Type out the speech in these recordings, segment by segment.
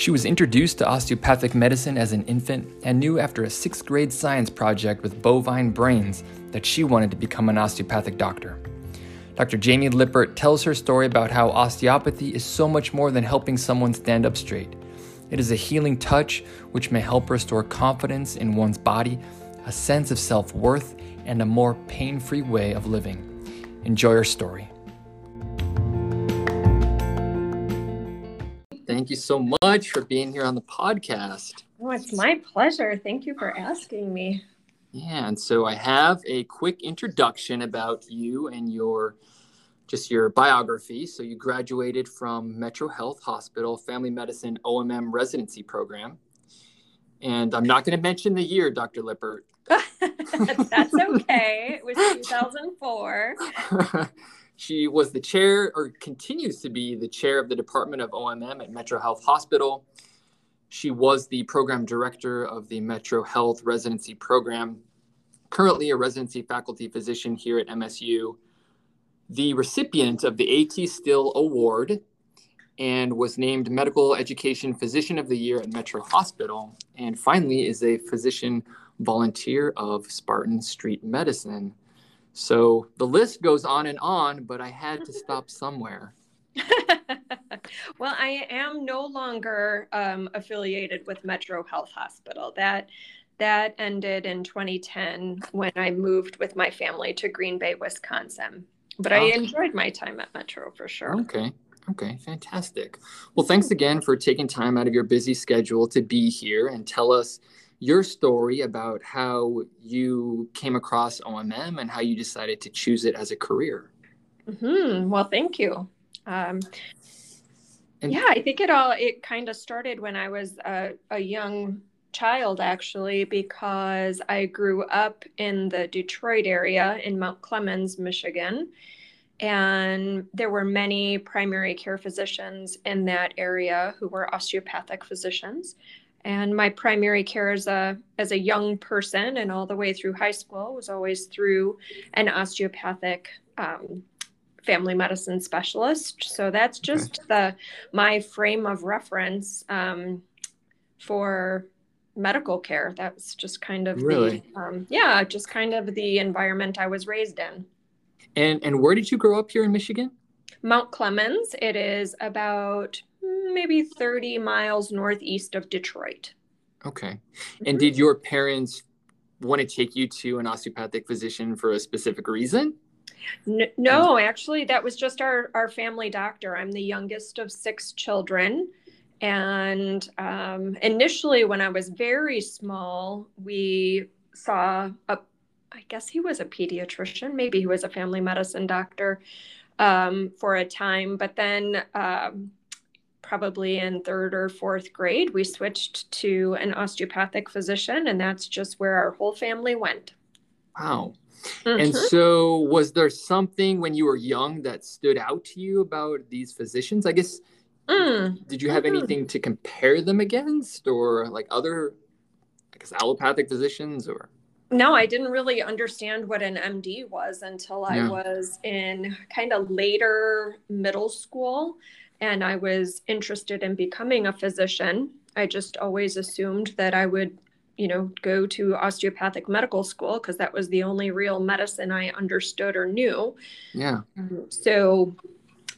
She was introduced to osteopathic medicine as an infant and knew after a sixth grade science project with bovine brains that she wanted to become an osteopathic doctor. Dr. Jamie Lippert tells her story about how osteopathy is so much more than helping someone stand up straight. It is a healing touch which may help restore confidence in one's body, a sense of self worth, and a more pain free way of living. Enjoy her story. Thank you so much for being here on the podcast. Oh, it's my pleasure. Thank you for asking me. Yeah, and so I have a quick introduction about you and your just your biography. So you graduated from Metro Health Hospital Family Medicine OMM residency program. And I'm not going to mention the year, Dr. Lippert. That's okay. It was 2004. she was the chair, or continues to be the chair of the Department of OMM at Metro Health Hospital. She was the program director of the Metro Health Residency Program, currently a residency faculty physician here at MSU, the recipient of the A.T. Still Award, and was named Medical Education Physician of the Year at Metro Hospital, and finally is a physician volunteer of Spartan Street Medicine. So the list goes on and on, but I had to stop somewhere. well, I am no longer um, affiliated with Metro Health Hospital. That that ended in 2010 when I moved with my family to Green Bay, Wisconsin. But I enjoyed my time at Metro for sure. Okay. Okay, fantastic. Well, thanks again for taking time out of your busy schedule to be here and tell us your story about how you came across OMM and how you decided to choose it as a career. Mm-hmm. Well, thank you. Um, and, yeah, I think it all it kind of started when I was a, a young child, actually, because I grew up in the Detroit area in Mount Clemens, Michigan. And there were many primary care physicians in that area who were osteopathic physicians and my primary care as a as a young person and all the way through high school was always through an osteopathic um, family medicine specialist. So that's just okay. the my frame of reference um, for medical care. That's just kind of really? the um, yeah just kind of the environment i was raised in. And and where did you grow up here in michigan? Mount clemens. It is about maybe 30 miles northeast of Detroit. Okay. And mm-hmm. did your parents want to take you to an osteopathic physician for a specific reason? No, actually, that was just our, our family doctor. I'm the youngest of six children. And um, initially, when I was very small, we saw a, I guess he was a pediatrician, maybe he was a family medicine doctor um, for a time. But then um, probably in third or fourth grade, we switched to an osteopathic physician, and that's just where our whole family went. Wow. Mm-hmm. And so, was there something when you were young that stood out to you about these physicians? I guess, mm. did you have mm-hmm. anything to compare them against, or like other, I guess, allopathic physicians, or? No, I didn't really understand what an MD was until I yeah. was in kind of later middle school and I was interested in becoming a physician. I just always assumed that I would, you know, go to osteopathic medical school because that was the only real medicine I understood or knew. Yeah. So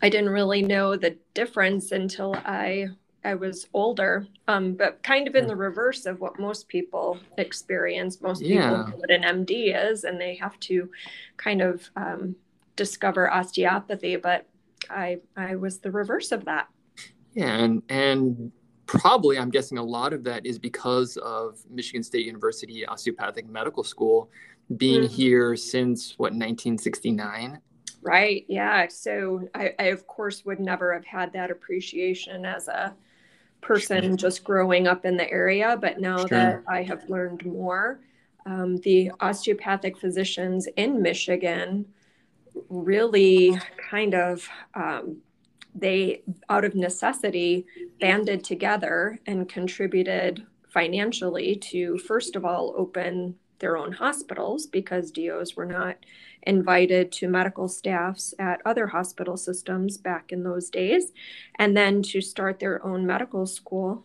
I didn't really know the difference until I I was older, um, but kind of in the reverse of what most people experience. Most people yeah. know what an MD is, and they have to kind of um, discover osteopathy. But I I was the reverse of that. Yeah, and and probably I'm guessing a lot of that is because of Michigan State University Osteopathic Medical School being mm-hmm. here since what 1969. Right. Yeah. So I, I of course would never have had that appreciation as a person sure. just growing up in the area, but now sure. that I have learned more, um, the osteopathic physicians in Michigan really kind of um, they out of necessity banded together and contributed financially to first of all open their own hospitals because DOs were not invited to medical staffs at other hospital systems back in those days, and then to start their own medical school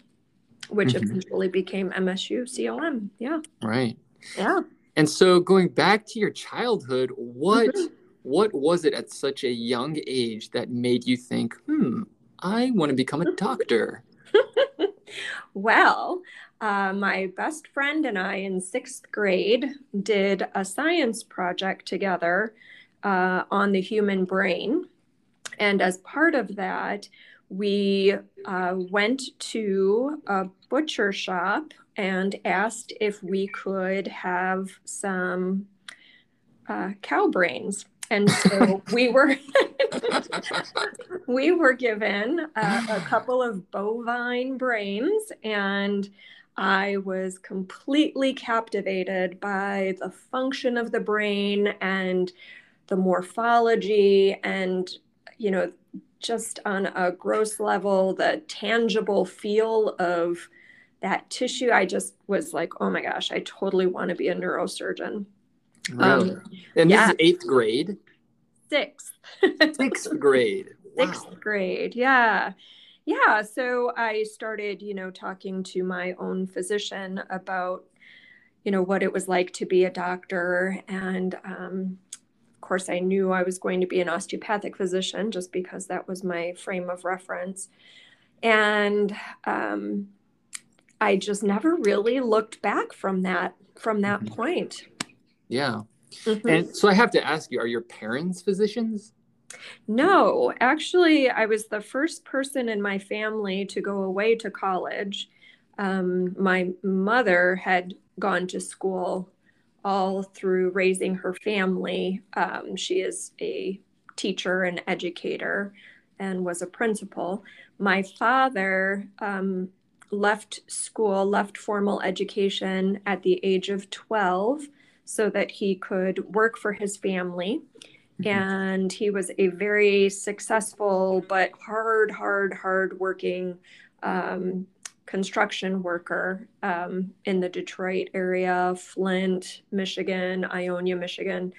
which mm-hmm. eventually became MSU COM. Yeah. Right. Yeah. And so going back to your childhood, what mm-hmm. What was it at such a young age that made you think, hmm, I want to become a doctor? well, uh, my best friend and I in sixth grade did a science project together uh, on the human brain. And as part of that, we uh, went to a butcher shop and asked if we could have some uh, cow brains. And so we were we were given a, a couple of bovine brains and I was completely captivated by the function of the brain and the morphology and you know just on a gross level the tangible feel of that tissue. I just was like oh my gosh i totally want to be a neurosurgeon really? um, and yeah. this is eighth grade sixth sixth grade wow. sixth grade yeah yeah so i started you know talking to my own physician about you know what it was like to be a doctor and um, of course, I knew I was going to be an osteopathic physician just because that was my frame of reference. And um, I just never really looked back from that from that mm-hmm. point. Yeah. Mm-hmm. And so I have to ask you, are your parents physicians? No, actually, I was the first person in my family to go away to college. Um, my mother had gone to school all through raising her family. Um, she is a teacher and educator and was a principal. My father um, left school, left formal education at the age of 12 so that he could work for his family. Mm-hmm. And he was a very successful but hard, hard, hard working um, construction worker um, in the Detroit area, Flint, Michigan, Ionia, Michigan,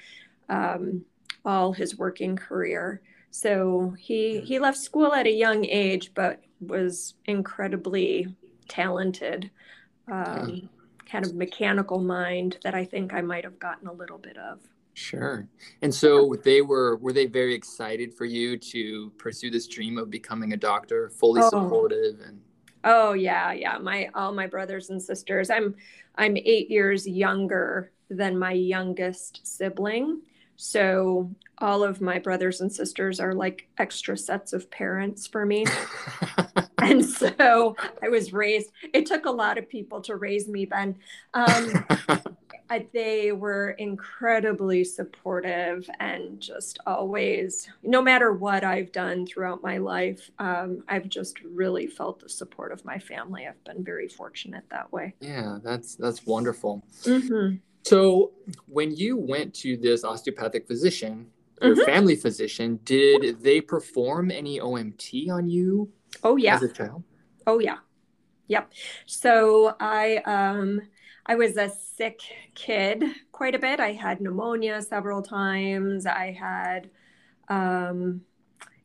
um, all his working career. So he he left school at a young age, but was incredibly talented. Um, kind of mechanical mind that I think I might have gotten a little bit of. Sure. And so they were were they very excited for you to pursue this dream of becoming a doctor, fully oh, supportive and Oh yeah, yeah. My all my brothers and sisters. I'm I'm 8 years younger than my youngest sibling. So all of my brothers and sisters are like extra sets of parents for me. and so I was raised, it took a lot of people to raise me, Ben. Um, I, they were incredibly supportive and just always, no matter what I've done throughout my life, um, I've just really felt the support of my family. I've been very fortunate that way. Yeah, that's that's wonderful. Mm-hmm. So, when you went to this osteopathic physician, your mm-hmm. family physician, did they perform any OMT on you? Oh yeah. As a child? Oh yeah. Yep. So I um I was a sick kid quite a bit. I had pneumonia several times. I had, um,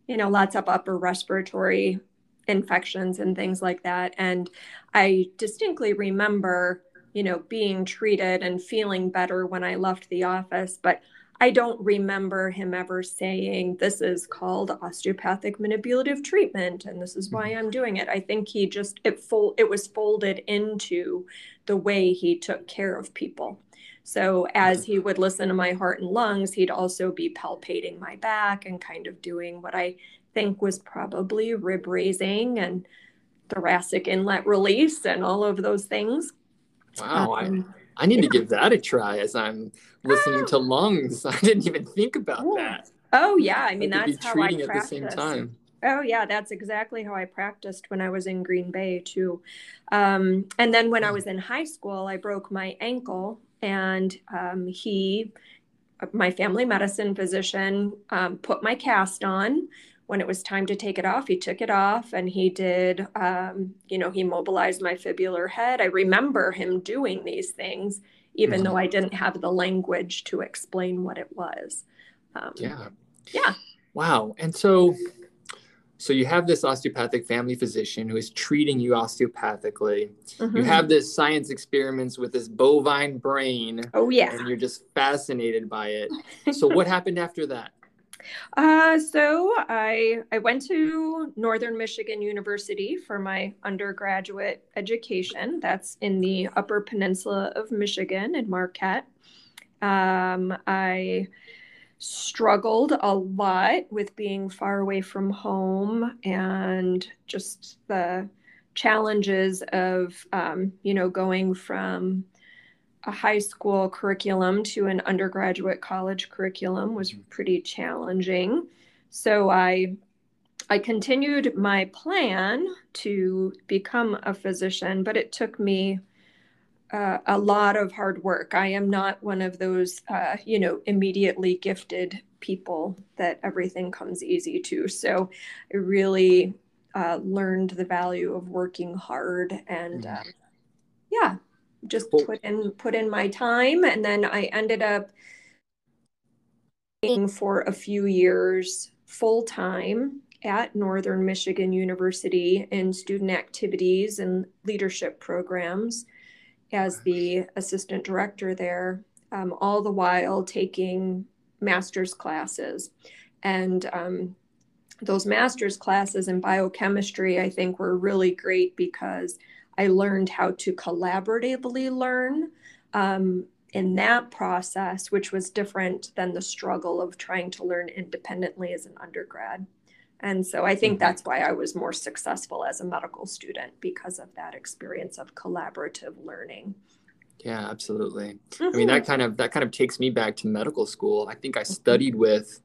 you know, lots of upper respiratory infections and things like that. And I distinctly remember, you know, being treated and feeling better when I left the office. But I don't remember him ever saying, This is called osteopathic manipulative treatment, and this is why mm-hmm. I'm doing it. I think he just, it, full, it was folded into the way he took care of people. So as he would listen to my heart and lungs, he'd also be palpating my back and kind of doing what I think was probably rib raising and thoracic inlet release and all of those things. Wow. Um, I need yeah. to give that a try as I'm listening oh. to lungs. I didn't even think about oh. that. Oh yeah, I mean that's how I practice. at the same time. Oh yeah, that's exactly how I practiced when I was in Green Bay too. Um, and then when I was in high school, I broke my ankle, and um, he, my family medicine physician, um, put my cast on when it was time to take it off, he took it off and he did, um, you know, he mobilized my fibular head. I remember him doing these things, even mm-hmm. though I didn't have the language to explain what it was. Um, yeah. Yeah. Wow. And so, so you have this osteopathic family physician who is treating you osteopathically. Mm-hmm. You have this science experiments with this bovine brain. Oh yeah. And you're just fascinated by it. So what happened after that? Uh, so I I went to Northern Michigan University for my undergraduate education. That's in the Upper Peninsula of Michigan in Marquette. Um, I struggled a lot with being far away from home and just the challenges of um, you know going from a high school curriculum to an undergraduate college curriculum was pretty challenging so i i continued my plan to become a physician but it took me uh, a lot of hard work. I am not one of those, uh, you know, immediately gifted people that everything comes easy to. So I really uh, learned the value of working hard and, mm-hmm. um, yeah, just cool. put in put in my time, and then I ended up being for a few years full time at Northern Michigan University in student activities and leadership programs as the assistant director there, um, all the while taking master's classes. And um, those master's classes in biochemistry, I think, were really great because I learned how to collaboratively learn um, in that process, which was different than the struggle of trying to learn independently as an undergrad. And so I think mm-hmm. that's why I was more successful as a medical student because of that experience of collaborative learning. Yeah, absolutely. Mm-hmm. I mean, that mm-hmm. kind of that kind of takes me back to medical school. I think I mm-hmm. studied with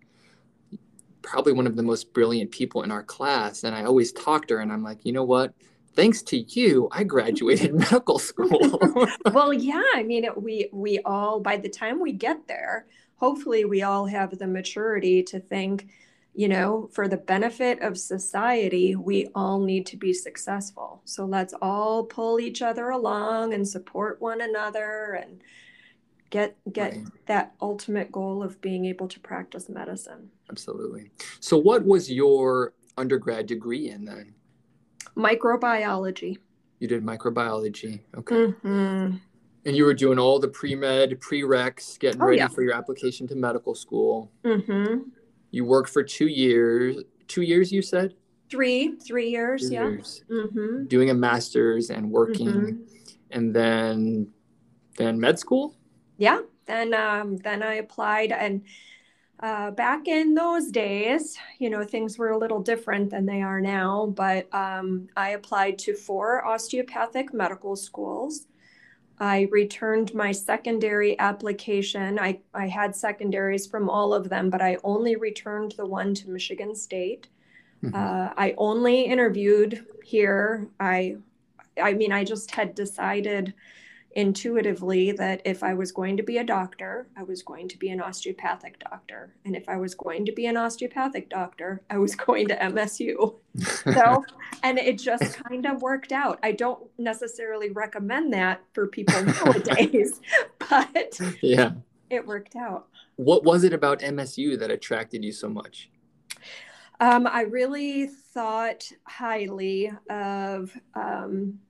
probably one of the most brilliant people in our class, and I always talked to her, and I'm like, you know what? Thanks to you, I graduated medical school. well, yeah. I mean, it, we we all by the time we get there, hopefully, we all have the maturity to think you know, for the benefit of society, we all need to be successful. So let's all pull each other along and support one another and get get right. that ultimate goal of being able to practice medicine. Absolutely. So what was your undergrad degree in then? Microbiology. You did microbiology. Okay. Mm-hmm. And you were doing all the pre-med, prereqs, getting oh, ready yeah. for your application to medical school. Mm-hmm. You worked for two years. Two years, you said? Three, three years. Three yeah. Years. Mm-hmm. Doing a master's and working, mm-hmm. and then then med school. Yeah. Then um, then I applied and. Uh, back in those days, you know, things were a little different than they are now, but um, I applied to four osteopathic medical schools. I returned my secondary application. I, I had secondaries from all of them, but I only returned the one to Michigan State. Mm-hmm. Uh, I only interviewed here. I, I mean, I just had decided intuitively that if I was going to be a doctor, I was going to be an osteopathic doctor. And if I was going to be an osteopathic doctor, I was going to MSU. So, and it just kind of worked out. I don't necessarily recommend that for people nowadays, but yeah, it worked out. What was it about MSU that attracted you so much? Um, I really thought highly of um,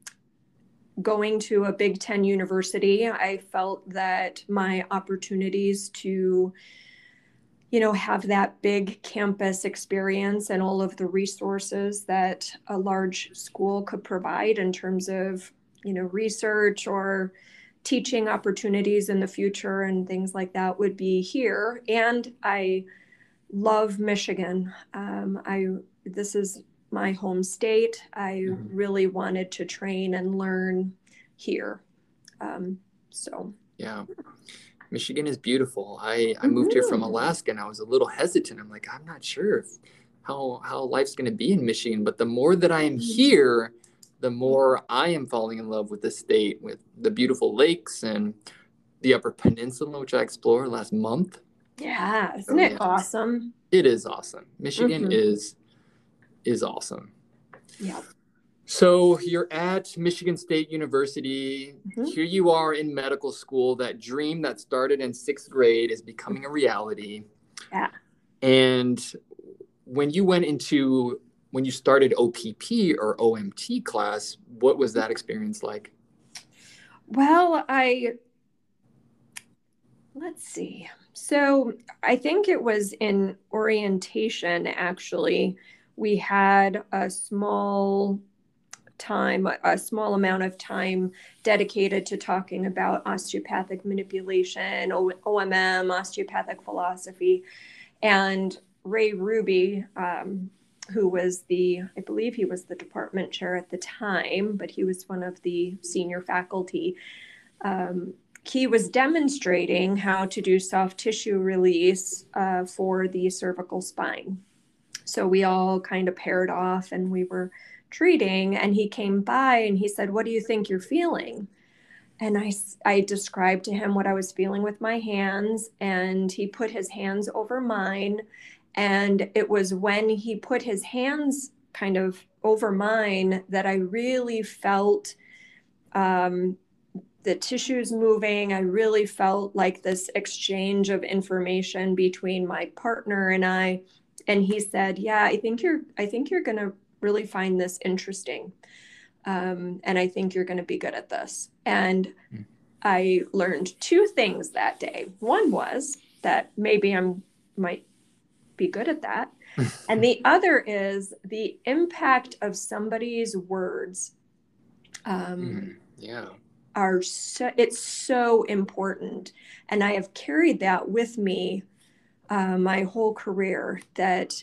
going to a Big Ten university, I felt that my opportunities to, you know, have that big campus experience and all of the resources that a large school could provide in terms of, you know, research or teaching opportunities in the future and things like that would be here. And I love Michigan. Um, I this is my home state. I mm-hmm. really wanted to train and learn here. Um, so yeah. Michigan is beautiful. I, I moved here from mm-hmm. Alaska and I was a little hesitant. I'm like, I'm not sure if, how how life's going to be in Michigan, but the more that I am mm-hmm. here, the more I am falling in love with the state, with the beautiful lakes and the Upper Peninsula, which I explored last month. Yeah, isn't so, it yeah. awesome? It is awesome. Michigan mm-hmm. is is awesome. Yeah. So you're at Michigan State University. Mm-hmm. Here you are in medical school. That dream that started in sixth grade is becoming a reality. Yeah. And when you went into when you started OPP or OMT class, what was that experience like? Well, I let's see. So I think it was in orientation actually. We had a small time, a small amount of time dedicated to talking about osteopathic manipulation, OMM, osteopathic philosophy. And Ray Hruby, um, who was the, I believe he was the department chair at the time, but he was one of the senior faculty. Um, he was demonstrating how to do soft tissue release uh, for the cervical spine. So we all kind of paired off and we were treating. And he came by and he said, What do you think you're feeling? And I, I described to him what I was feeling with my hands. And he put his hands over mine and it was when he put his hands kind of over mine that I really felt um, the tissues moving. I really felt like this exchange of information between my partner and I. And he said, "Yeah, I think you're. I think you're going to really find this interesting, um, and I think you're going to be good at this." And mm. I learned two things that day. One was that maybe I'm might be good at that. and the other is the impact of somebody's words. Um, mm, yeah. Are so, it's so important. And I have carried that with me uh, my whole career that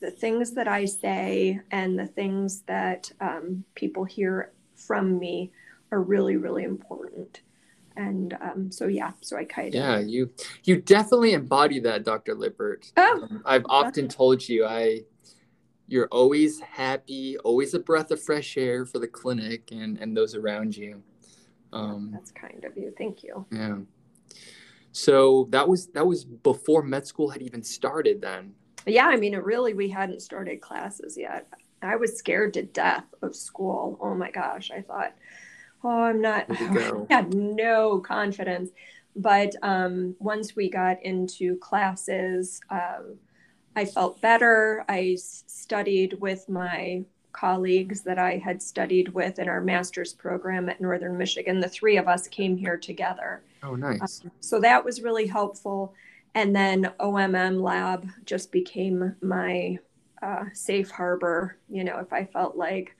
the things that I say and the things that um, people hear from me are really, really important. And um, so yeah so i kind of yeah you you definitely embody that dr lippert. Oh, um, i've often told you i you're always happy always a breath of fresh air for the clinic and and those around you. Um, that's kind of you. Thank you. yeah so that was that was before med school had even started then yeah i mean it really we hadn't started classes yet i was scared to death of school oh my gosh i thought oh, I'm not, I had no confidence. But um, once we got into classes, um, I felt better. I studied with my colleagues that I had studied with in our master's program at Northern Michigan. The three of us came here together. Oh, nice. Um, so that was really helpful. And then OMM Lab just became my uh, safe harbor. You know, if I felt like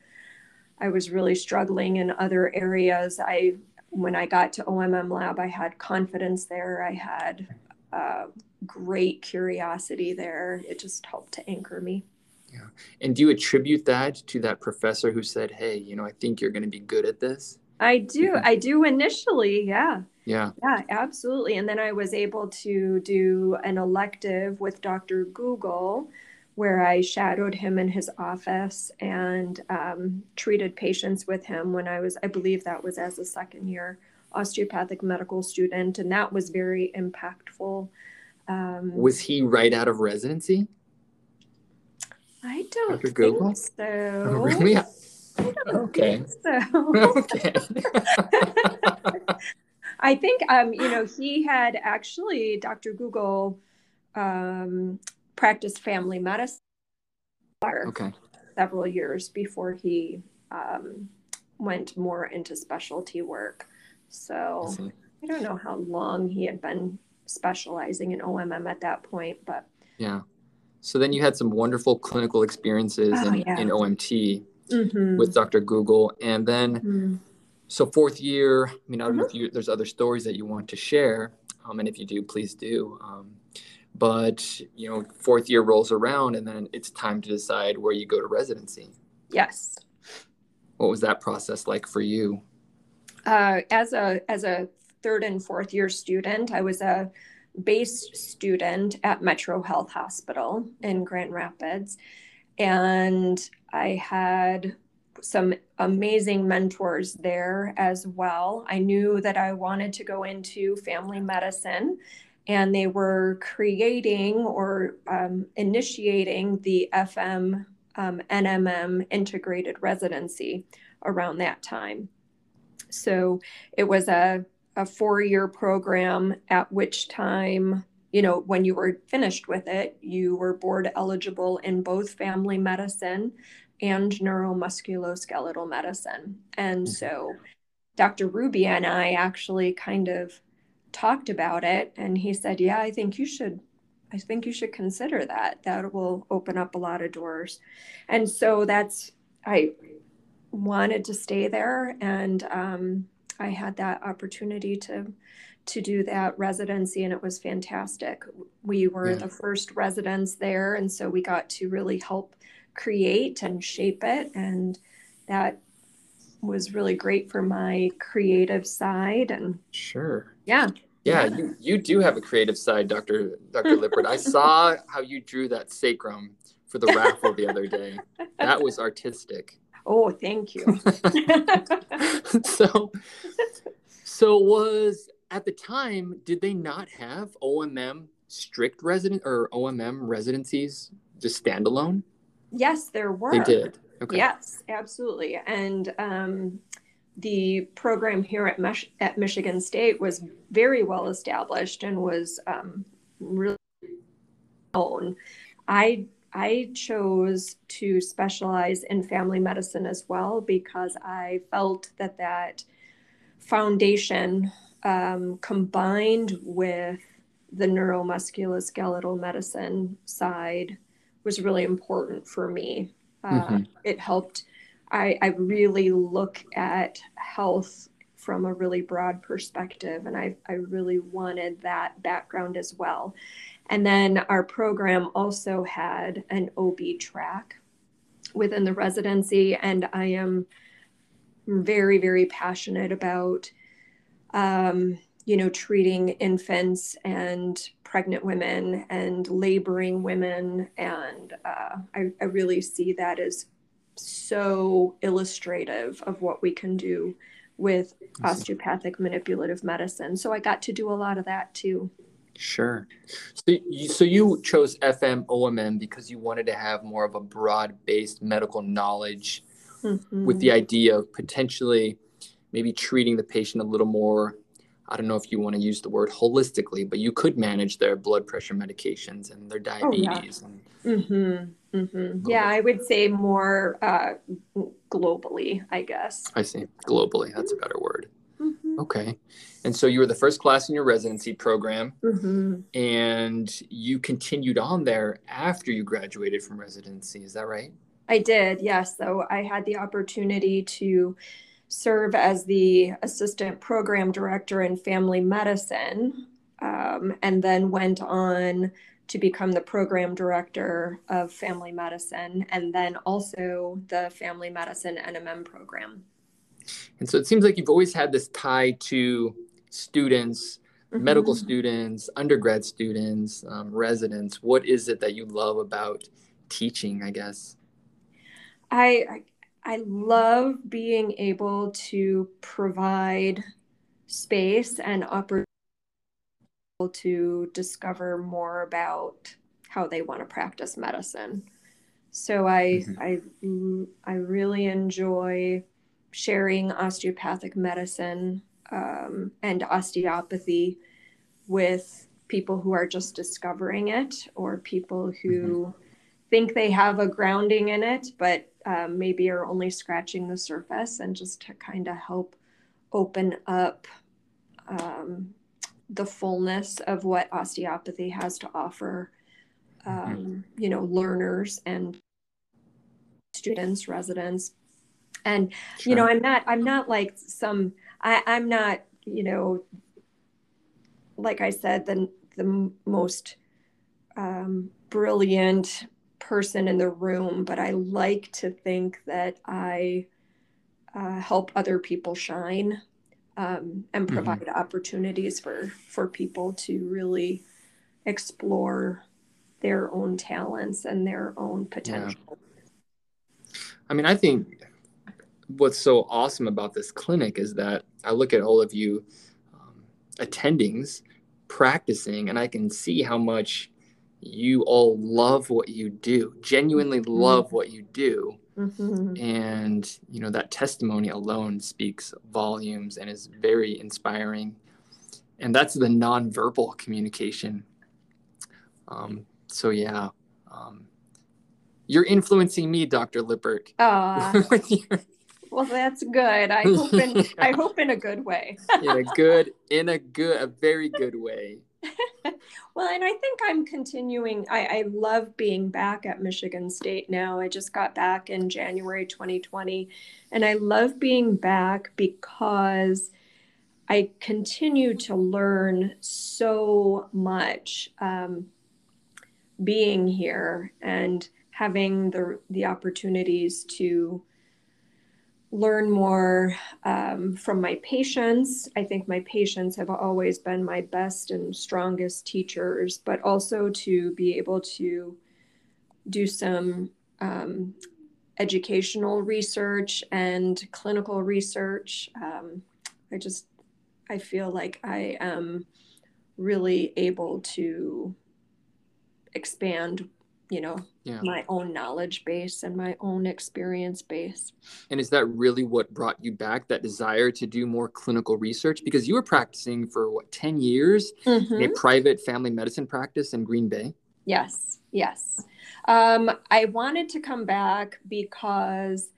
I was really struggling in other areas. I when I got to OMM Lab, I had confidence there. I had uh, great curiosity there. It just helped to anchor me. Yeah. And do you attribute that to that professor who said, "Hey, you know, I think you're going to be good at this"? I do. I do initially. Yeah. Yeah. Yeah, absolutely. And then I was able to do an elective with Dr. Google where I shadowed him in his office and um, treated patients with him when I was, I believe that was as a second year osteopathic medical student, and that was very impactful. Um, was he right out of residency? I don't Dr. think Google? so. Oh, really? okay. So. okay. I think um, you know he had actually Dr. Google um, practiced family medicine okay. several years before he um, went more into specialty work. So I, I don't know how long he had been specializing in OMM at that point, but yeah. So then you had some wonderful clinical experiences oh, in, yeah. in, OMT mm-hmm. with Dr. Google, and then mm-hmm. So fourth year. I mean, I don't mm-hmm. know if you, there's other stories that you want to share, um, and if you do, please do. Um, but you know fourth year rolls around and then it's time to decide where you go to residency yes what was that process like for you uh, as a as a third and fourth year student i was a base student at metro health hospital in grand rapids and i had some amazing mentors there as well i knew that i wanted to go into family medicine and they were creating or um, initiating the FM um, NMM integrated residency around that time. So it was a, a four year program at which time you know, when you were finished with it, you were board eligible in both family medicine and neuromusculoskeletal medicine. And mm-hmm. so Dr. Hruby and I actually kind of talked about it and he said, "Yeah, I think you should I think you should consider that. That will open up a lot of doors." And so that's I wanted to stay there and um, I had that opportunity to to do that residency and it was fantastic. We were yeah. the first residents there and so we got to really help create and shape it and that was really great for my creative side and sure. Yeah. Yeah, yeah. you you do have a creative side dr dr lippert. I saw how you drew that sacrum for the raffle the other day. That was artistic. Oh thank you. So so was at the time did they not have omm strict resident or omm residencies just standalone yes there were they did Okay. Yes, absolutely. And um, the program here at, Mich- at Michigan State was very well established and was um, really known. I I chose to specialize in family medicine as well because I felt that that foundation um, combined with the neuromusculoskeletal medicine side was really important for me mm-hmm. Uh, it helped. I, I really look at health from a really broad perspective, and I, I really wanted that background as well. And then our program also had an OB track within the residency, and I am very, very passionate about, um, you know, treating infants and pregnant women and laboring women. And uh, I, I really see that as so illustrative of what we can do with osteopathic manipulative medicine. So I got to do a lot of that too. Sure. So you, so you chose FM OMM because you wanted to have more of a broad-based medical knowledge mm-hmm. with the idea of potentially maybe treating the patient a little more I don't know if you want to use the word holistically, but you could manage their blood pressure medications and their diabetes. Oh, yeah. And mm-hmm, mm-hmm. yeah, I would say more uh, globally, I guess. I see. Globally, that's a better word. Mm-hmm. Okay. And so you were the first class in your residency program, mm-hmm. and you continued on there after you graduated from residency. Is that right? I did, yes. So I had the opportunity to serve as the assistant program director in family medicine, um, and then went on to become the program director of family medicine, and then also the family medicine NMM program. And so it seems like you've always had this tie to students, mm-hmm. medical students, undergrad students, um, residents. What is it that you love about teaching, I guess? I, I love being able to provide space and opportunity to discover more about how they want to practice medicine. So I mm-hmm. I I really enjoy sharing osteopathic medicine um, and osteopathy with people who are just discovering it or people who mm-hmm. Think they have a grounding in it but um, maybe are only scratching the surface and just to kind of help open up um, the fullness of what osteopathy has to offer mm-hmm. um, you know learners and students residents and sure. you know i'm not i'm not like some I, i'm not you know like i said the the most um, brilliant person in the room, but I like to think that I uh, help other people shine um, and mm-hmm. provide mm-hmm. opportunities for for people to really explore their own talents and their own potential. Yeah. I mean, I think what's so awesome about this clinic is that I look at all of you um, attendings, practicing, and I can see how much you all love what you do, genuinely mm-hmm. love what you do. Mm-hmm. And, you know, that testimony alone speaks volumes and is very inspiring. And that's the nonverbal communication Um, so yeah, um, you're influencing me, Dr. Lippert. well, that's good. I hope in yeah. I hope in a good way. in a good, in a good, a very good way. Well, and I think I'm continuing. I, I love being back at Michigan State now. I just got back in January 2020, and I love being back because I continue to learn so much um, being here and having the the opportunities to learn more um, from my patients. I think my patients have always been my best and strongest teachers, but also to be able to do some um, educational research and clinical research. Um, I just, I feel like I am really able to expand you know yeah. my own knowledge base and my own experience base and is that really what brought you back that desire to do more clinical research because you were practicing for what 10 years mm-hmm. in a mm-hmm. private family medicine practice in green bay yes yes um, i wanted to come back because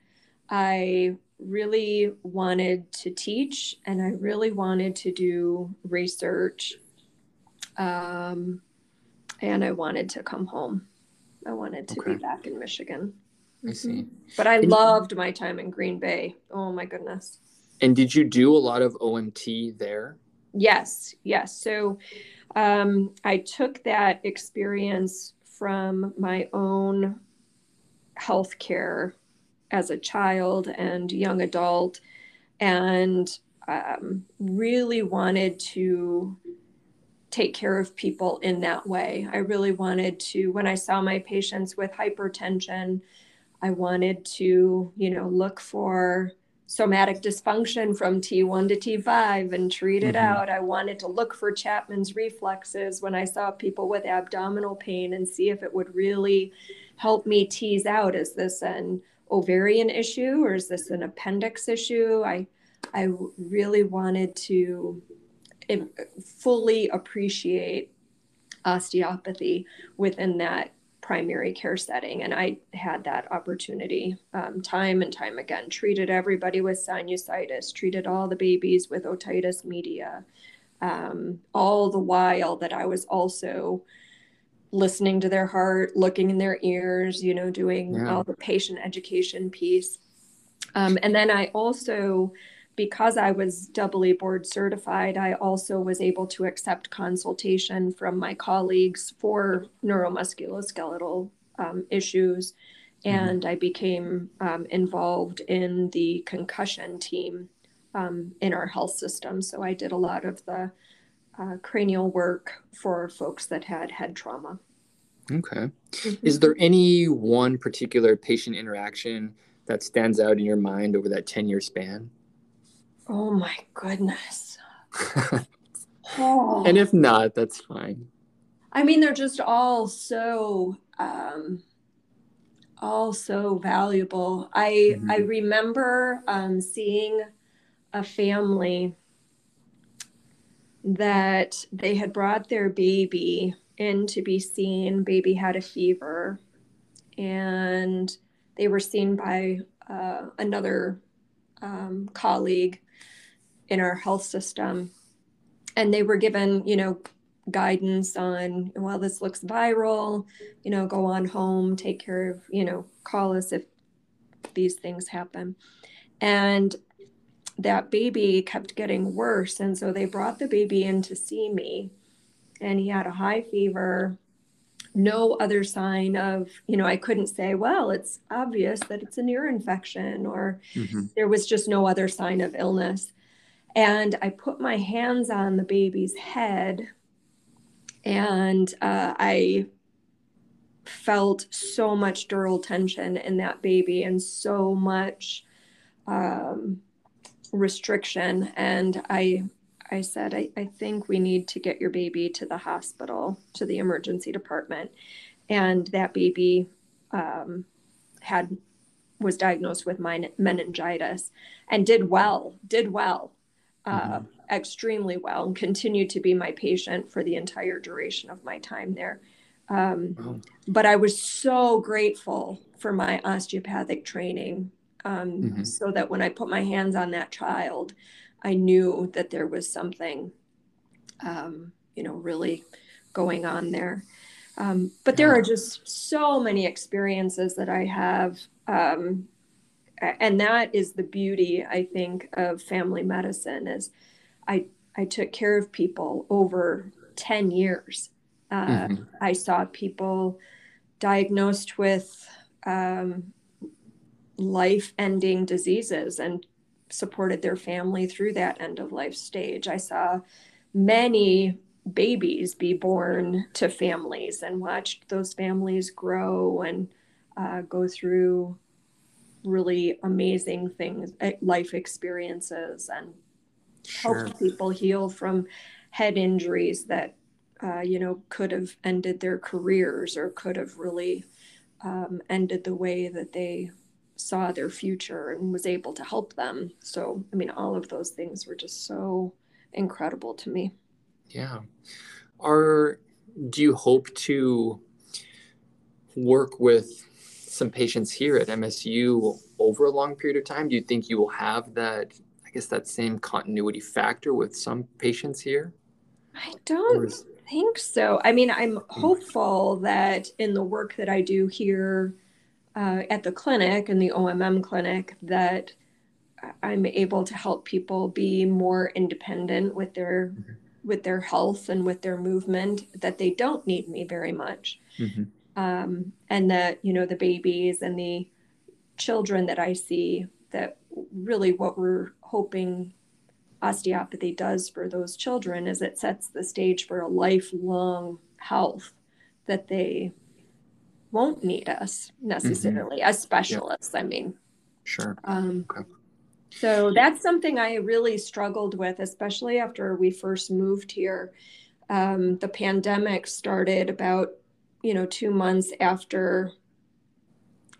i really wanted to teach and i really wanted to do research um, and i wanted to come home I wanted to okay. be back in Michigan. I see. Mm-hmm. But I and loved my time in Green Bay. Oh my goodness. And did you do a lot of OMT there? Yes, yes. So um, I took that experience from my own healthcare as a child and young adult and um, really wanted to take care of people in that way. I really wanted to, when I saw my patients with hypertension, I wanted to, you know, look for somatic dysfunction from T1 to T5 and treat it mm-hmm. out. I wanted to look for Chapman's reflexes when I saw people with abdominal pain and see if it would really help me tease out is this an ovarian issue or is this an appendix issue? I I really wanted to fully appreciate osteopathy within that primary care setting. And I had that opportunity um, time and time again. Treated everybody with sinusitis, treated all the babies with otitis media, um, all the while that I was also listening to their heart, looking in their ears, you know, doing yeah. all the patient education piece. Um, and then I also because I was doubly board certified, I also was able to accept consultation from my colleagues for neuromusculoskeletal um, issues. Mm-hmm. And I became um, involved in the concussion team um, in our health system. So I did a lot of the uh, cranial work for folks that had head trauma. Okay. Mm-hmm. Is there any one particular patient interaction that stands out in your mind over that 10 year span? Oh my goodness. oh. And if not, that's fine. I mean, they're just all so um, all so valuable. I mm-hmm. I remember um, seeing a family that they had brought their baby in to be seen. Baby had a fever, and they were seen by uh, another um, colleague in our health system. And they were given, you know, guidance on, well, this looks viral, you know, go on home, take care of, you know, call us if these things happen. And that baby kept getting worse. And so they brought the baby in to see me. And he had a high fever, no other sign of, you know, I couldn't say, well, it's obvious that it's an ear infection, or mm-hmm. there was just no other sign of illness. And I put my hands on the baby's head and uh, I felt so much dural tension in that baby and so much um, restriction. And I, I said, I, I think we need to get your baby to the hospital, to the emergency department. And that baby um, had was diagnosed with meningitis and did well, did well uh, mm-hmm. extremely well and continued to be my patient for the entire duration of my time there. Um, wow. But I was so grateful for my osteopathic training um, mm-hmm. so that when I put my hands on that child, I knew that there was something, um, you know, really going on there. Um, but there are just so many experiences that I have. Um, and that is the beauty, I think, of family medicine is I, I took care of people over 10 years. Uh, mm-hmm. I saw people diagnosed with um, life ending diseases and supported their family through that end of life stage. I saw many babies be born to families and watched those families grow and uh, go through really amazing things, eh, life experiences, and sure. helped people heal from head injuries that uh, you know could have ended their careers or could have really um, ended the way that they saw their future and was able to help them. So, I mean, all of those things were just so incredible to me. Yeah. Are do you hope to work with some patients here at MSU over a long period of time? Do you think you will have that, I guess, that same continuity factor with some patients here? I don't is... think so. I mean, I'm hmm. hopeful that in the work that I do here uh, at the clinic, in the OMM clinic, that I'm able to help people be more independent with their mm-hmm with their health and with their movement that they don't need me very much. Mm-hmm. Um, and that, you know, the babies and the children that I see, that really what we're hoping osteopathy does for those children is it sets the stage for a lifelong health that they won't need us necessarily mm-hmm. as specialists. Yeah. I mean, sure. Um, okay. So that's something I really struggled with, especially after we first moved here. Um, the pandemic started about, you know, two months after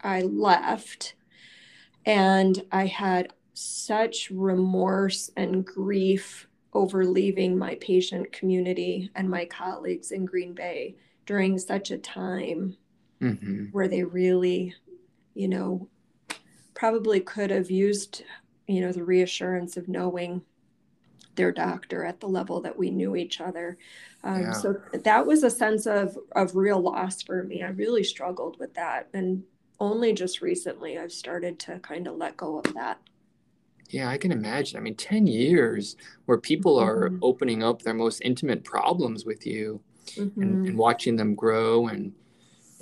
I left. And I had such remorse and grief over leaving my patient community and my colleagues in Green Bay during such a time mm-hmm. where they really, you know, probably could have used you know the reassurance of knowing their doctor at the level that we knew each other um, yeah. so that was a sense of of real loss for me i really struggled with that and only just recently i've started to kind of let go of that yeah i can imagine i mean 10 years where people are mm-hmm. opening up their most intimate problems with you mm-hmm. and, and, watching them grow and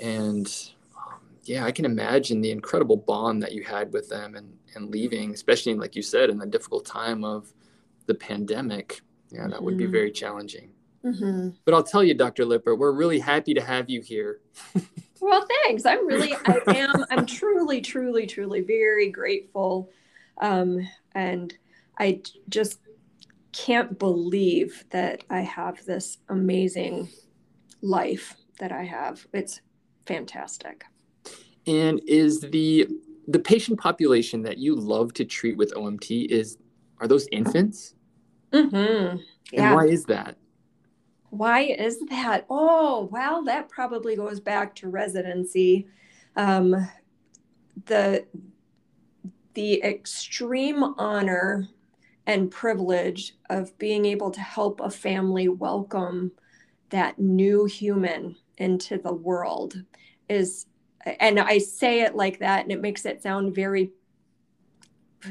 and um, yeah i can imagine the incredible bond that you had with them and and leaving, especially like you said, in the difficult time of the pandemic, yeah, that mm-hmm. would be mm-hmm. very challenging. Mm-hmm. But I'll tell you, Dr. Lippert, we're really happy to have you here. well, thanks. I'm really, I am, I'm truly, truly, truly very grateful. Um, and I just can't believe that I have this amazing life that I have. It's fantastic. And is the the patient population that you love to treat with OMT is are those infants? Mm-hmm. Yeah. And why is that? Why is that? Oh, well, that probably goes back to residency. Um, the the extreme honor and privilege of being able to help a family welcome that new human into the world is and I say it like that, and it makes it sound very,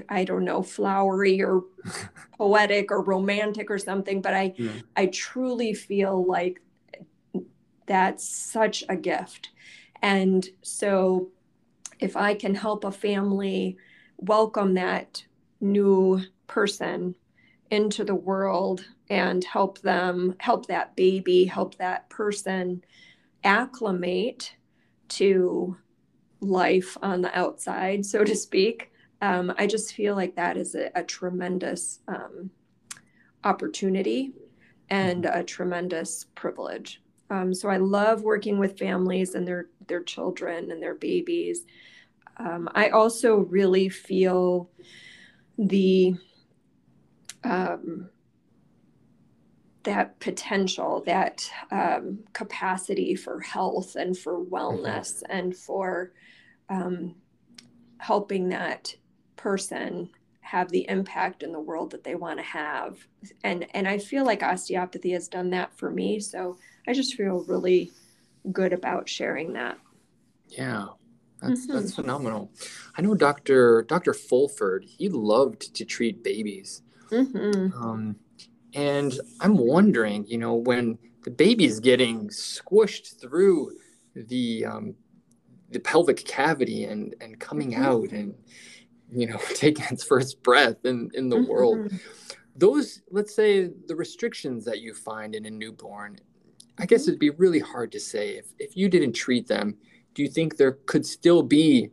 I don't know, flowery or poetic or romantic or something. But I, yeah. I truly feel like that's such a gift. And so, if I can help a family welcome that new person into the world and help them, help that baby, help that person acclimate to life on the outside, so to speak. Um, I just feel like that is a, a tremendous um, opportunity and mm-hmm. a tremendous privilege. Um, so I love working with families and their their children and their babies. Um, I also really feel the um, that potential, that um, capacity for health and for wellness mm-hmm. and for um, helping that person have the impact in the world that they want to have. And and I feel like osteopathy has done that for me. So I just feel really good about sharing that. Yeah. That's mm-hmm. that's phenomenal. I know Dr. Dr. Fulford, he loved to treat babies. Mm-hmm. Um, and I'm wondering, you know, when the baby is getting squished through the um, the pelvic cavity and and coming mm-hmm. out and you know taking its first breath in in the mm-hmm. world, those let's say the restrictions that you find in a newborn, I guess mm-hmm. it'd be really hard to say if if you didn't treat them. Do you think there could still be,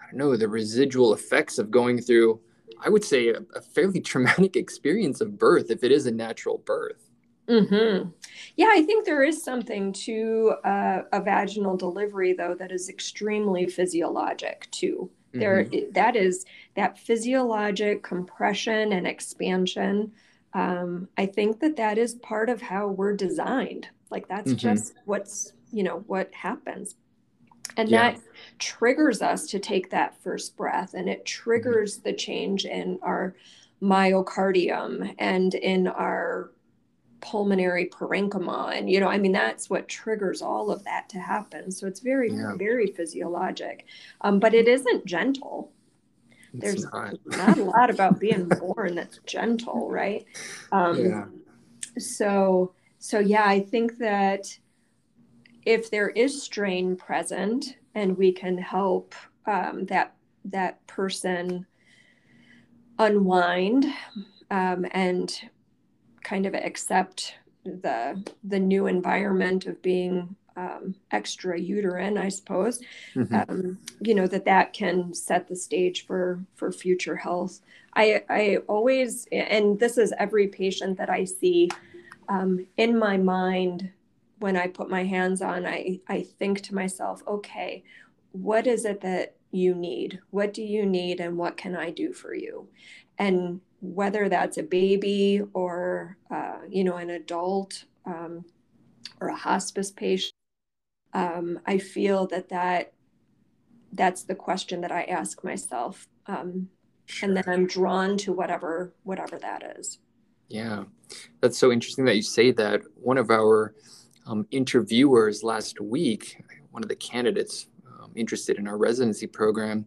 I don't know, the residual effects of going through I would say, a, a fairly traumatic experience of birth if it is a natural birth. Mm-hmm. Yeah, I think there is something to uh, a vaginal delivery, though, that is extremely physiologic too. Mm-hmm. There, that is that physiologic compression and expansion. Um, I think that that is part of how we're designed. Like that's mm-hmm. just what's you know what happens and yeah. that triggers us to take that first breath and it triggers mm-hmm. the change in our myocardium and in our pulmonary parenchyma and you know i mean that's what triggers all of that to happen so it's very yeah. very physiologic um, but it isn't gentle it's there's not. not. a lot about being born that's gentle right um, yeah. so so yeah i think that if there is strain present and we can help um, that that person unwind um, and kind of accept the the new environment of being um, extra uterine, I suppose. Mm-hmm. Um, you know that that can set the stage for for future health. I I always and this is every patient that I see. Um, in my mind, when I put my hands on, I, I think to myself, okay, what is it that you need? What do you need? And what can I do for you? And whether that's a baby or, uh, you know, an adult um, or a hospice patient, um, I feel that, that that's the question that I ask myself. Um, sure. And then I'm drawn to whatever, whatever that is. Yeah, that's so interesting that you say that. One of our um, interviewers last week, one of the candidates um, interested in our residency program,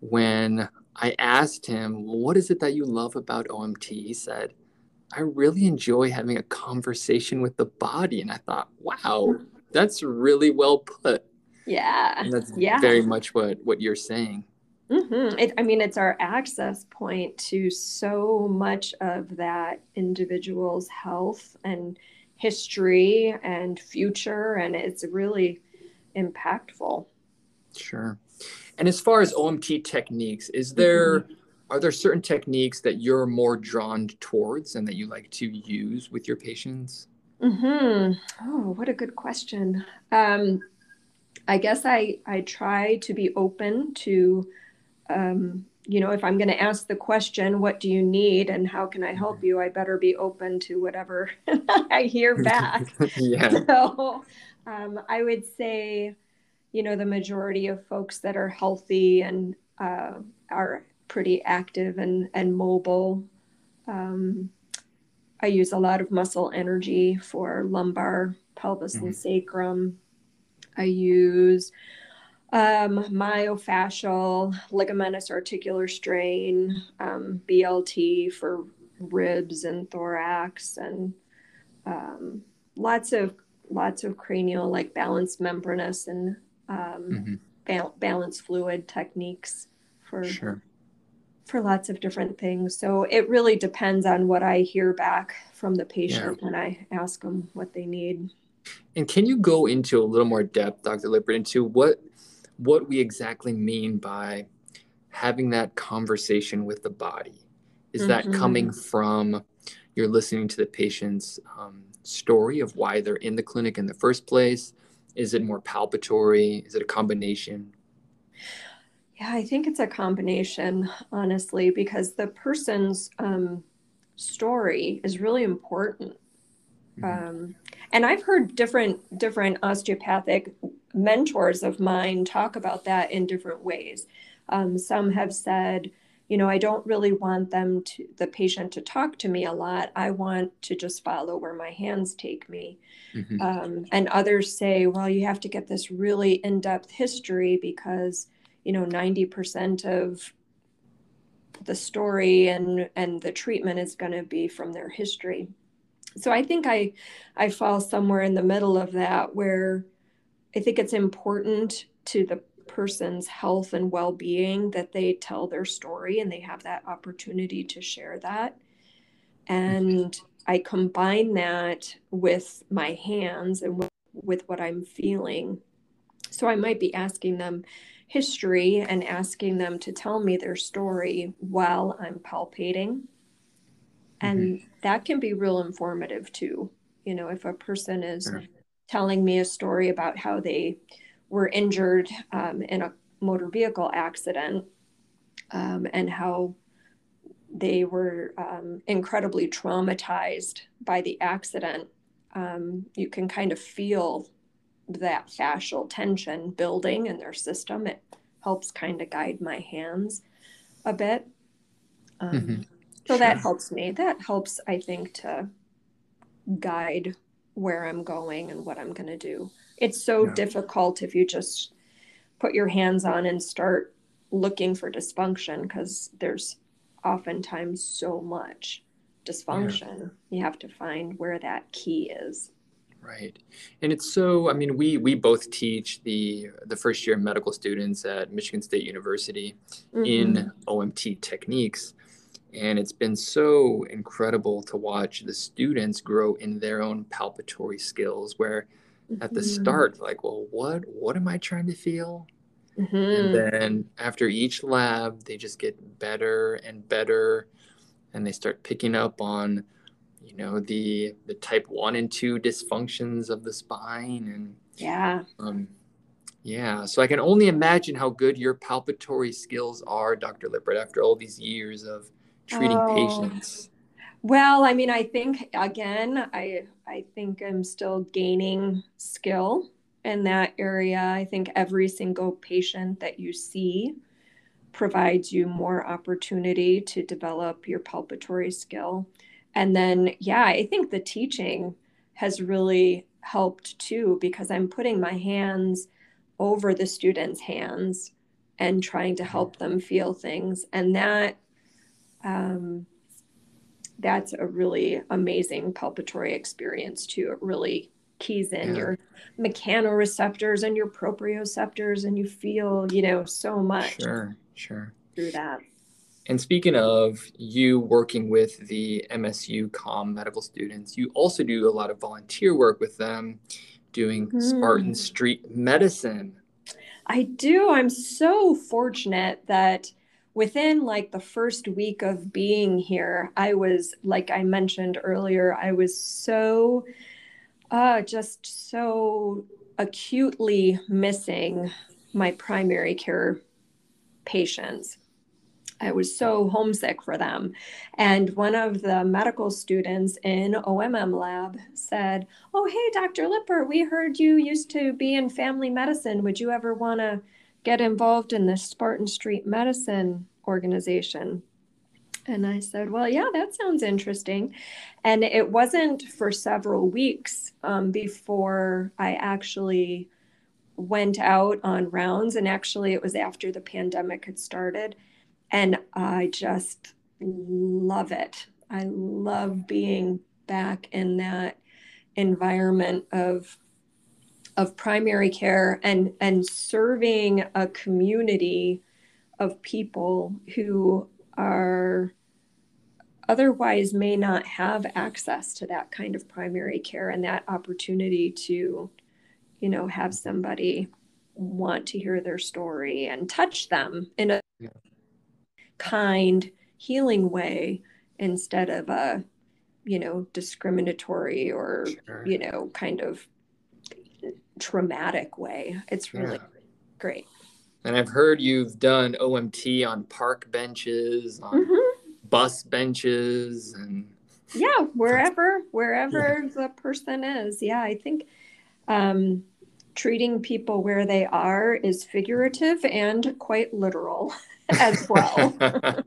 when I asked him, What is it that you love about OMT? He said, I really enjoy having a conversation with the body. And I thought, wow, that's really well put. Yeah. And that's yeah. very much what, what you're saying. Mm-hmm. It, I mean, it's our access point to so much of that individual's health and history and future, and it's really impactful. Sure. And as far as OMT techniques, is there mm-hmm. are there certain techniques that you're more drawn towards and that you like to use with your patients? Hmm. Oh, what a good question. Um, I guess I I try to be open to um, you know, if I'm going to ask the question, what do you need and how can I help mm-hmm. you? I better be open to whatever I hear back. yeah. So um, I would say, you know, the majority of folks that are healthy and uh, are pretty active and, and mobile. Um, I use a lot of muscle energy for lumbar, pelvis, mm-hmm. and sacrum. I use um, myofascial, ligamentous articular strain, um, BLT for ribs and thorax, and um, lots of lots of cranial like balanced membranous and um, mm-hmm. ba- balance fluid techniques for sure. for lots of different things. So it really depends on what I hear back from the patient yeah. when I ask them what they need. And can you go into a little more depth, Dr. Lippert, into what what we exactly mean by having that conversation with the body. Is mm-hmm. that coming from you're listening to the patient's um, story of why they're in the clinic in the first place? Is it more palpatory? Is it a combination? Yeah, I think it's a combination, honestly, because the person's um, story is really important. Mm-hmm. Um, and I've heard different different osteopathic mentors of mine talk about that in different ways. Um, some have said, you know, I don't really want them to the patient to talk to me a lot. I want to just follow where my hands take me. Mm-hmm. Um, and others say, well, you have to get this really in-depth history because, you know, 90% of the story and and the treatment is going to be from their history so i think i i fall somewhere in the middle of that where i think it's important to the person's health and well-being that they tell their story and they have that opportunity to share that and i combine that with my hands and with, what i'm feeling so i might be asking them history and asking them to tell me their story while I'm palpating. And mm-hmm. that can be real informative too. You know, if a person is sure. telling me a story about how they were injured um, in a motor vehicle accident um, and how they were um, incredibly traumatized by the accident, um, you can kind of feel that fascial tension building in their system. It helps kind of guide my hands a bit. Um, mm-hmm. So sure. that helps me. That helps, I think, to guide where I'm going and what I'm going to do. It's so yeah. difficult if you just put your hands on and start looking for dysfunction because there's oftentimes so much dysfunction. Yeah. You have to find where that key is. Right. And it's so, I mean, we we both teach the the first year medical students at Michigan State University mm-hmm. in OMT techniques. And it's been so incredible to watch the students grow in their own palpatory skills where. At the mm-hmm. start, like, well, what what am I trying to feel? Mm-hmm. And then after each lab, they just get better and better and they start picking up on you know the the type one and two dysfunctions of the spine and yeah um yeah so i can only imagine how good your palpatory skills are dr lippert after all these years of treating oh. patients well i mean i think again i i think i'm still gaining skill in that area. I think every single patient that you see provides you more opportunity to develop your palpatory skill. And then yeah i think the teaching has really helped too because i'm putting my hands over the students hands and trying to help them feel things. And that um, that's a really amazing palpatory experience too it really keys in yeah. your mechanoreceptors and your proprioceptors and you feel you know so much sure sure through that and speaking of you working with the MSU COM medical students, you also do a lot of volunteer work with them doing mm. Spartan Street Medicine. I do. I'm so fortunate that within like the first week of being here, I was, like I mentioned earlier, I was so, uh, just so acutely missing my primary care patients I was so homesick for them. And one of the medical students in OMM lab said, Oh, hey, Dr. Lippert, we heard you used to be in family medicine. Would you ever want to get involved in the Spartan Street Medicine organization? And I said, Well, yeah, that sounds interesting. And it wasn't for several weeks um, before I actually went out on rounds. And actually, it was after the pandemic had started and I just love it. I love being back in that environment of of primary care and and serving a community of people who are otherwise may not have access to that kind of primary care and that opportunity to you know have somebody want to hear their story and touch them in a yeah kind, healing way instead of a, you know, discriminatory or, sure. you know, kind of traumatic way. It's really yeah. great. And I've heard you've done OMT on park benches, on mm-hmm. bus benches, and yeah, wherever wherever yeah. the person is. Yeah, I think um, treating people where they are is figurative and quite literal as well.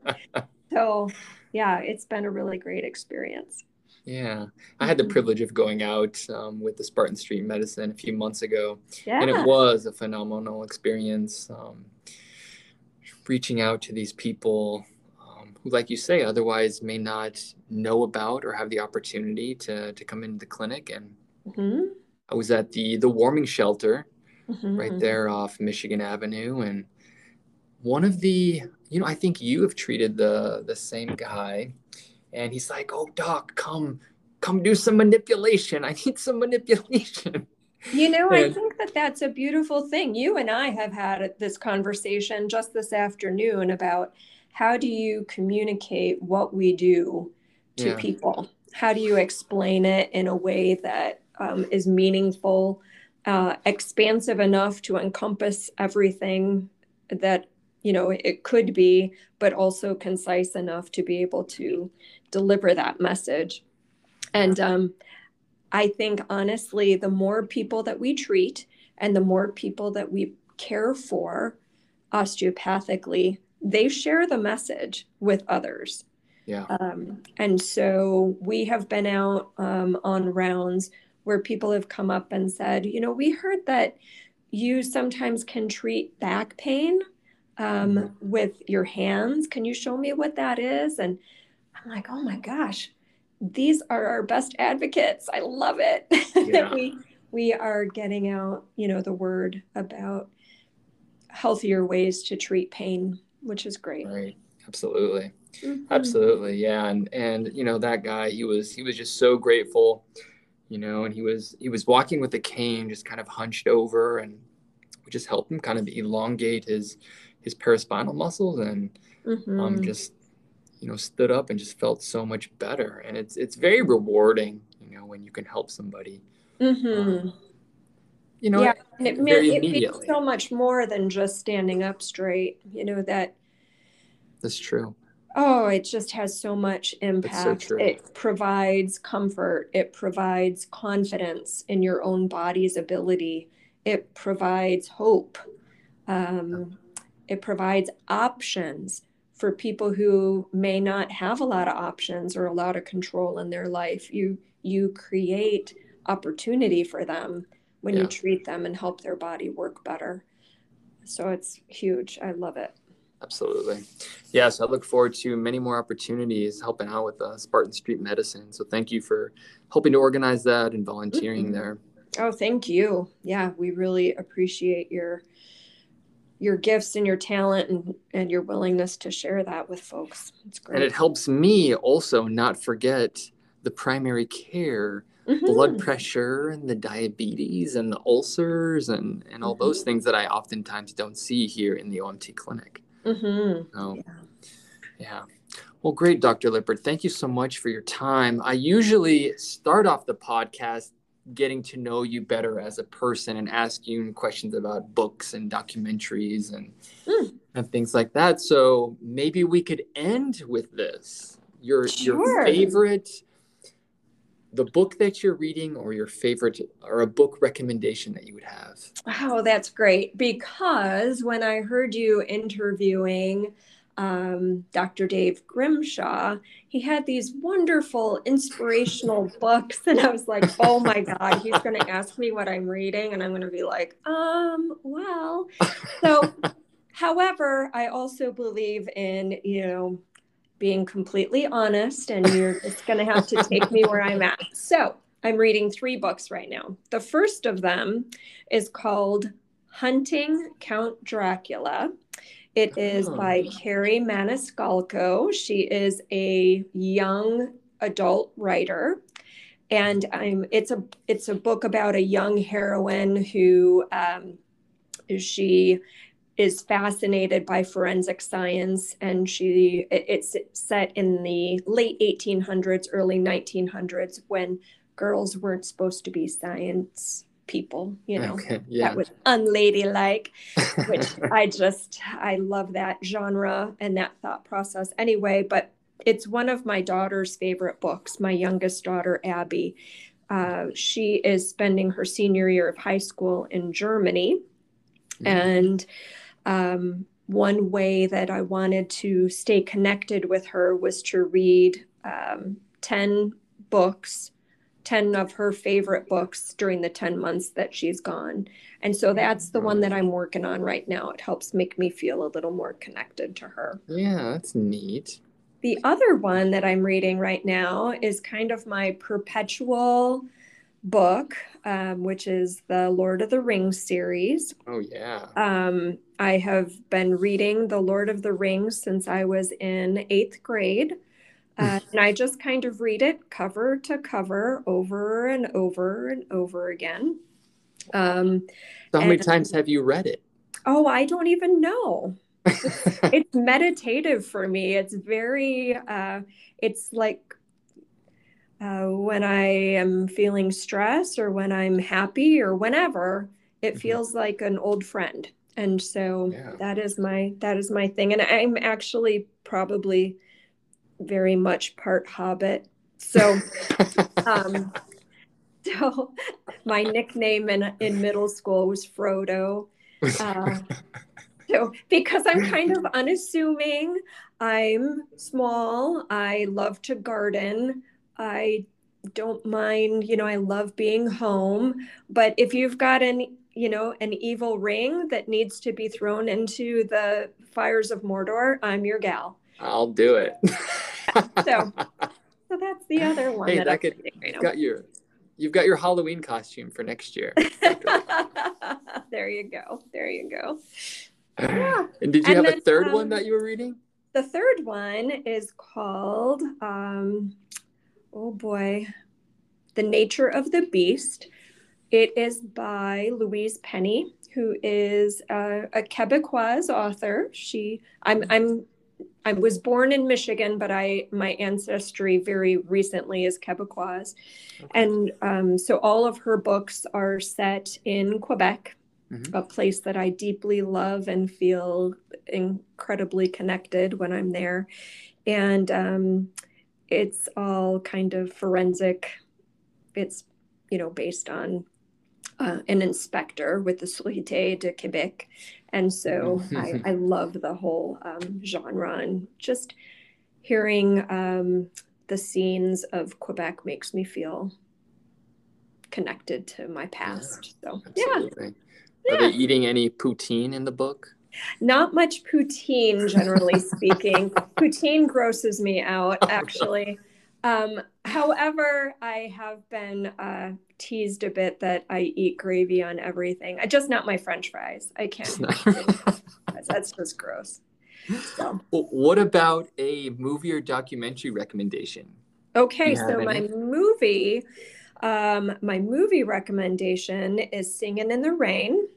so, yeah, it's been a really great experience. Yeah, I had the mm-hmm. privilege of going out um, with the Spartan Street Medicine a few months ago, yeah. and it was a phenomenal experience. Um, reaching out to these people um, who, like you say, otherwise may not know about or have the opportunity to to come into the clinic. And mm-hmm. I was at the the warming shelter mm-hmm. right mm-hmm. there off Michigan Avenue, and one of the you know I think you have treated the the same guy and he's like, "Oh, doc, come, come do some manipulation. I need some manipulation." You know, and, I think that that's a beautiful thing. You and I have had this conversation just this afternoon about how do you communicate what we do to yeah. people? How do you explain it in a way that um, is meaningful, uh, expansive enough to encompass everything that you know it could be, but also concise enough to be able to deliver that message. And um, I think honestly, the more people that we treat and the more people that we care for osteopathically, they share the message with others. Yeah. Um, and so we have been out um, on rounds where people have come up and said, you know, we heard that you sometimes can treat back pain um, with your hands. Can you show me what that is? And I'm like, oh my gosh, these are our best advocates. I love it yeah. that we we are getting out, you know, the word about healthier ways to treat pain, which is great. Right. Absolutely. Mm-hmm. Absolutely. Yeah. And and you know, that guy, he was he was just so grateful, you know, and he was he was walking with a cane, just kind of hunched over and we just helped him kind of elongate his his paraspinal muscles and mm-hmm. um, just you know stood up and just felt so much better. And it's it's very rewarding you know when you can help somebody mm-hmm. um, you know yeah and it, very it means so much more than just standing up straight you know that that's true. Oh it just has so much impact. so it provides comfort. It provides confidence in your own body's ability. It provides hope. Um, it provides options for people who may not have a lot of options or a lot of control in their life. You you create opportunity for them when yeah. you treat them and help their body work better. So it's huge. I love it. Absolutely. Yes i look forward to many more opportunities helping out with uh, spartan street medicine. So thank you for helping to organize that and volunteering mm-hmm. there. Oh thank you. Yeah we really appreciate your your gifts and your talent and, and your willingness to share that with folks. It's great. And it helps me also not forget the primary care, mm-hmm. blood pressure and the diabetes and the ulcers and, and all mm-hmm. those things that I oftentimes don't see here in the OMT clinic. Mm-hmm. So, yeah. yeah. Well, great, Dr. Lippert. Thank you so much for your time. I usually start off the podcast getting to know you better as a person and ask you questions about books and documentaries and mm. and things like that. So maybe we could end with this. Your sure. your favorite the book that you're reading or your favorite or a book recommendation that you would have. Oh, that's great because when I heard you interviewing um, Dr. Dave Grimshaw, he had these wonderful inspirational books. And I was like, oh my God, he's going to ask me what I'm reading. And I'm going to be like, um, well. So, however, I also believe in, you know, being completely honest, and you're just going to have to take me where I'm at. So, I'm reading three books right now. The first of them is called Hunting Count Dracula it is by Kerri Maniscalco. She is a young adult writer, and um, it's a it's a book about a young heroine who um, she is fascinated by forensic science, and she it's set in the late 1800s, early 1900s when girls weren't supposed to be science people you know okay, yeah. that was unladylike which i just i love that genre and that thought process anyway but it's one of my daughter's favorite books. My youngest daughter, Abby, uh, she is spending her senior year of high school in Germany, mm-hmm. and um, one way that I wanted to stay connected with her was to read um, 10 books, 10 of her favorite books during the 10 months that she's gone. And so that's the one that I'm working on right now. It helps make me feel a little more connected to her. Yeah, that's neat. The other one that I'm reading right now is kind of my perpetual book, um, which is the Lord of the Rings series. Oh, yeah. Um, I have been reading the Lord of the Rings since I was in eighth grade. Uh, and I just kind of read it cover to cover over and over and over again. Um, so, how many times have you read it? Oh, I don't even know. It's, it's meditative for me. It's very, uh, it's like uh, when I am feeling stress or when I'm happy or whenever, it mm-hmm. feels like an old friend. And so yeah. that is my that is my thing. And I'm actually probably very much part hobbit. So um so my nickname in in middle school was Frodo. Uh, so because I'm kind of unassuming, I'm small, I love to garden. I don't mind, you know, I love being home. But if you've got an, you know, an evil ring that needs to be thrown into the fires of Mordor, I'm your gal. I'll do it. so, so that's the other one. Hey, that, that could right got your you've got your Halloween costume for next year. there you go. There you go. Yeah. And did you and have then, a third um, one that you were reading? The third one is called um, oh boy, The Nature of the Beast. It is by Louise Penny, who is a, a Quebecois author. She, I'm, I'm, I was born in Michigan, but I my ancestry very recently is Quebecois, okay. and um, so all of her books are set in Quebec, mm-hmm. a place that I deeply love and feel incredibly connected when I'm there, and um, it's all kind of forensic. It's, you know, based on uh, an inspector with the Sûreté de Québec. And so I, I, love the whole um, genre and just hearing um, the scenes of Quebec makes me feel connected to my past. Yeah, so, absolutely. yeah. Are they eating any poutine in the book? Not much poutine, generally speaking. poutine grosses me out, actually. Um, however, I have been uh, teased a bit that I eat gravy on everything. I just not my French fries. I can't. that's just gross. So. What about a movie or documentary recommendation? Okay, so my movie, um, my movie recommendation is Singing in the Rain.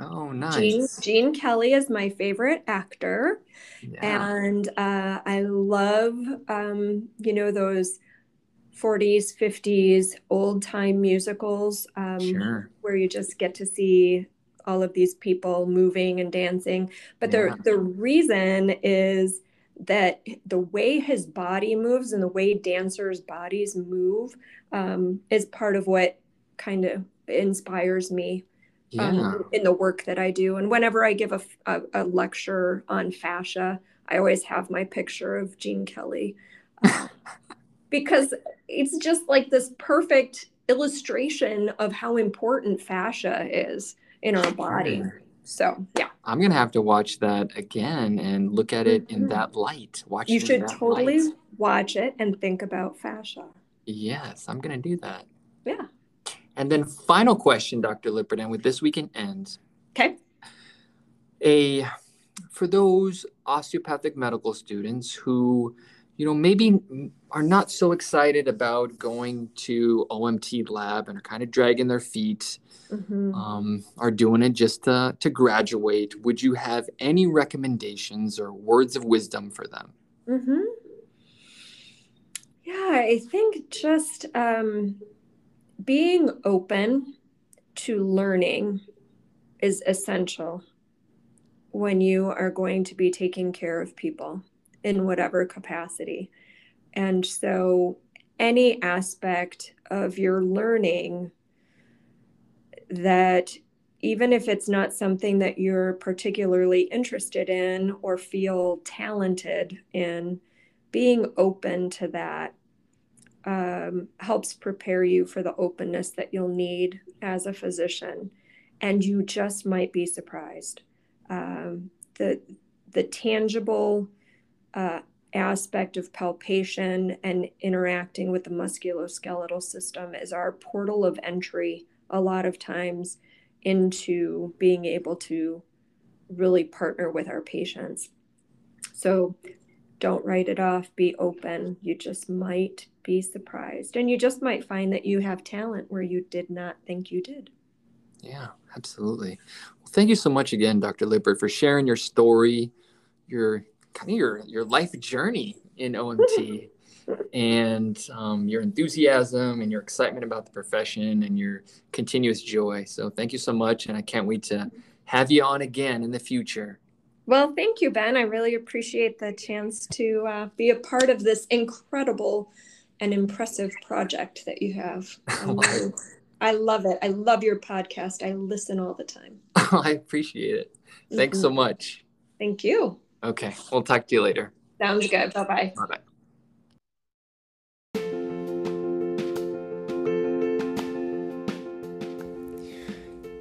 Oh, nice. Gene, Gene Kelly is my favorite actor. Yeah. And uh, I love, um, you know, those 40s, 50s old time musicals um, sure. where you just get to see all of these people moving and dancing. But yeah. the, the reason is that the way his body moves and the way dancers' bodies move um, is part of what kind of inspires me yeah. um, in the work that I do. And whenever I give a, a, a, lecture on fascia, I always have my picture of Gene Kelly because it's just like this perfect illustration of how important fascia is in our body. So yeah, I'm gonna have to watch that again and look at it mm-hmm. in that light. Watch you should totally light. watch it and think about fascia. Yes, I'm gonna do that. Yeah. And then final question, Dr. Lippert, and with this we can end. Okay. A for those osteopathic medical students who, you know, maybe are not so excited about going to OMT lab and are kind of dragging their feet, mm-hmm. um, are doing it just to, to graduate, would you have any recommendations or words of wisdom for them? Mm-hmm. Yeah, I think just um, being open to learning is essential when you are going to be taking care of people. in whatever capacity. And so, any aspect of your learning that even if it's not something that you're particularly interested in or feel talented in, being open to that um, helps prepare you for the openness that you'll need as a physician. And you just might be surprised. Um, the, the tangible uh, aspect of palpation and interacting with the musculoskeletal system is our portal of entry a lot of times into being able to really partner with our patients. So don't write it off, be open. You just might be surprised. And you just might find that you have talent where you did not think you did. Yeah, absolutely. Well, thank you so much again, Dr. Lippert, for sharing your story, your kind of your your life journey in OMT and um, your enthusiasm and your excitement about the profession and your continuous joy. So thank you so much, and I can't wait to have you on again in the future. Well, thank you, Ben. I really appreciate the chance to uh, be a part of this incredible and impressive project that you have. I love it. I love your podcast. I listen all the time. I appreciate it. Thanks mm-hmm. so much. Thank you. Okay. We'll talk to you later. Sounds good. Bye bye. Bye bye.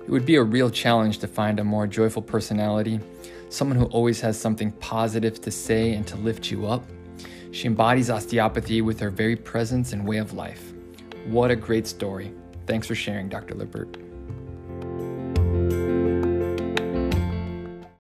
It would be a real challenge to find a more joyful personality, someone who always has something positive to say and to lift you up. She embodies osteopathy with her very presence and way of life. What a great story. Thanks for sharing, Dr. Lippert.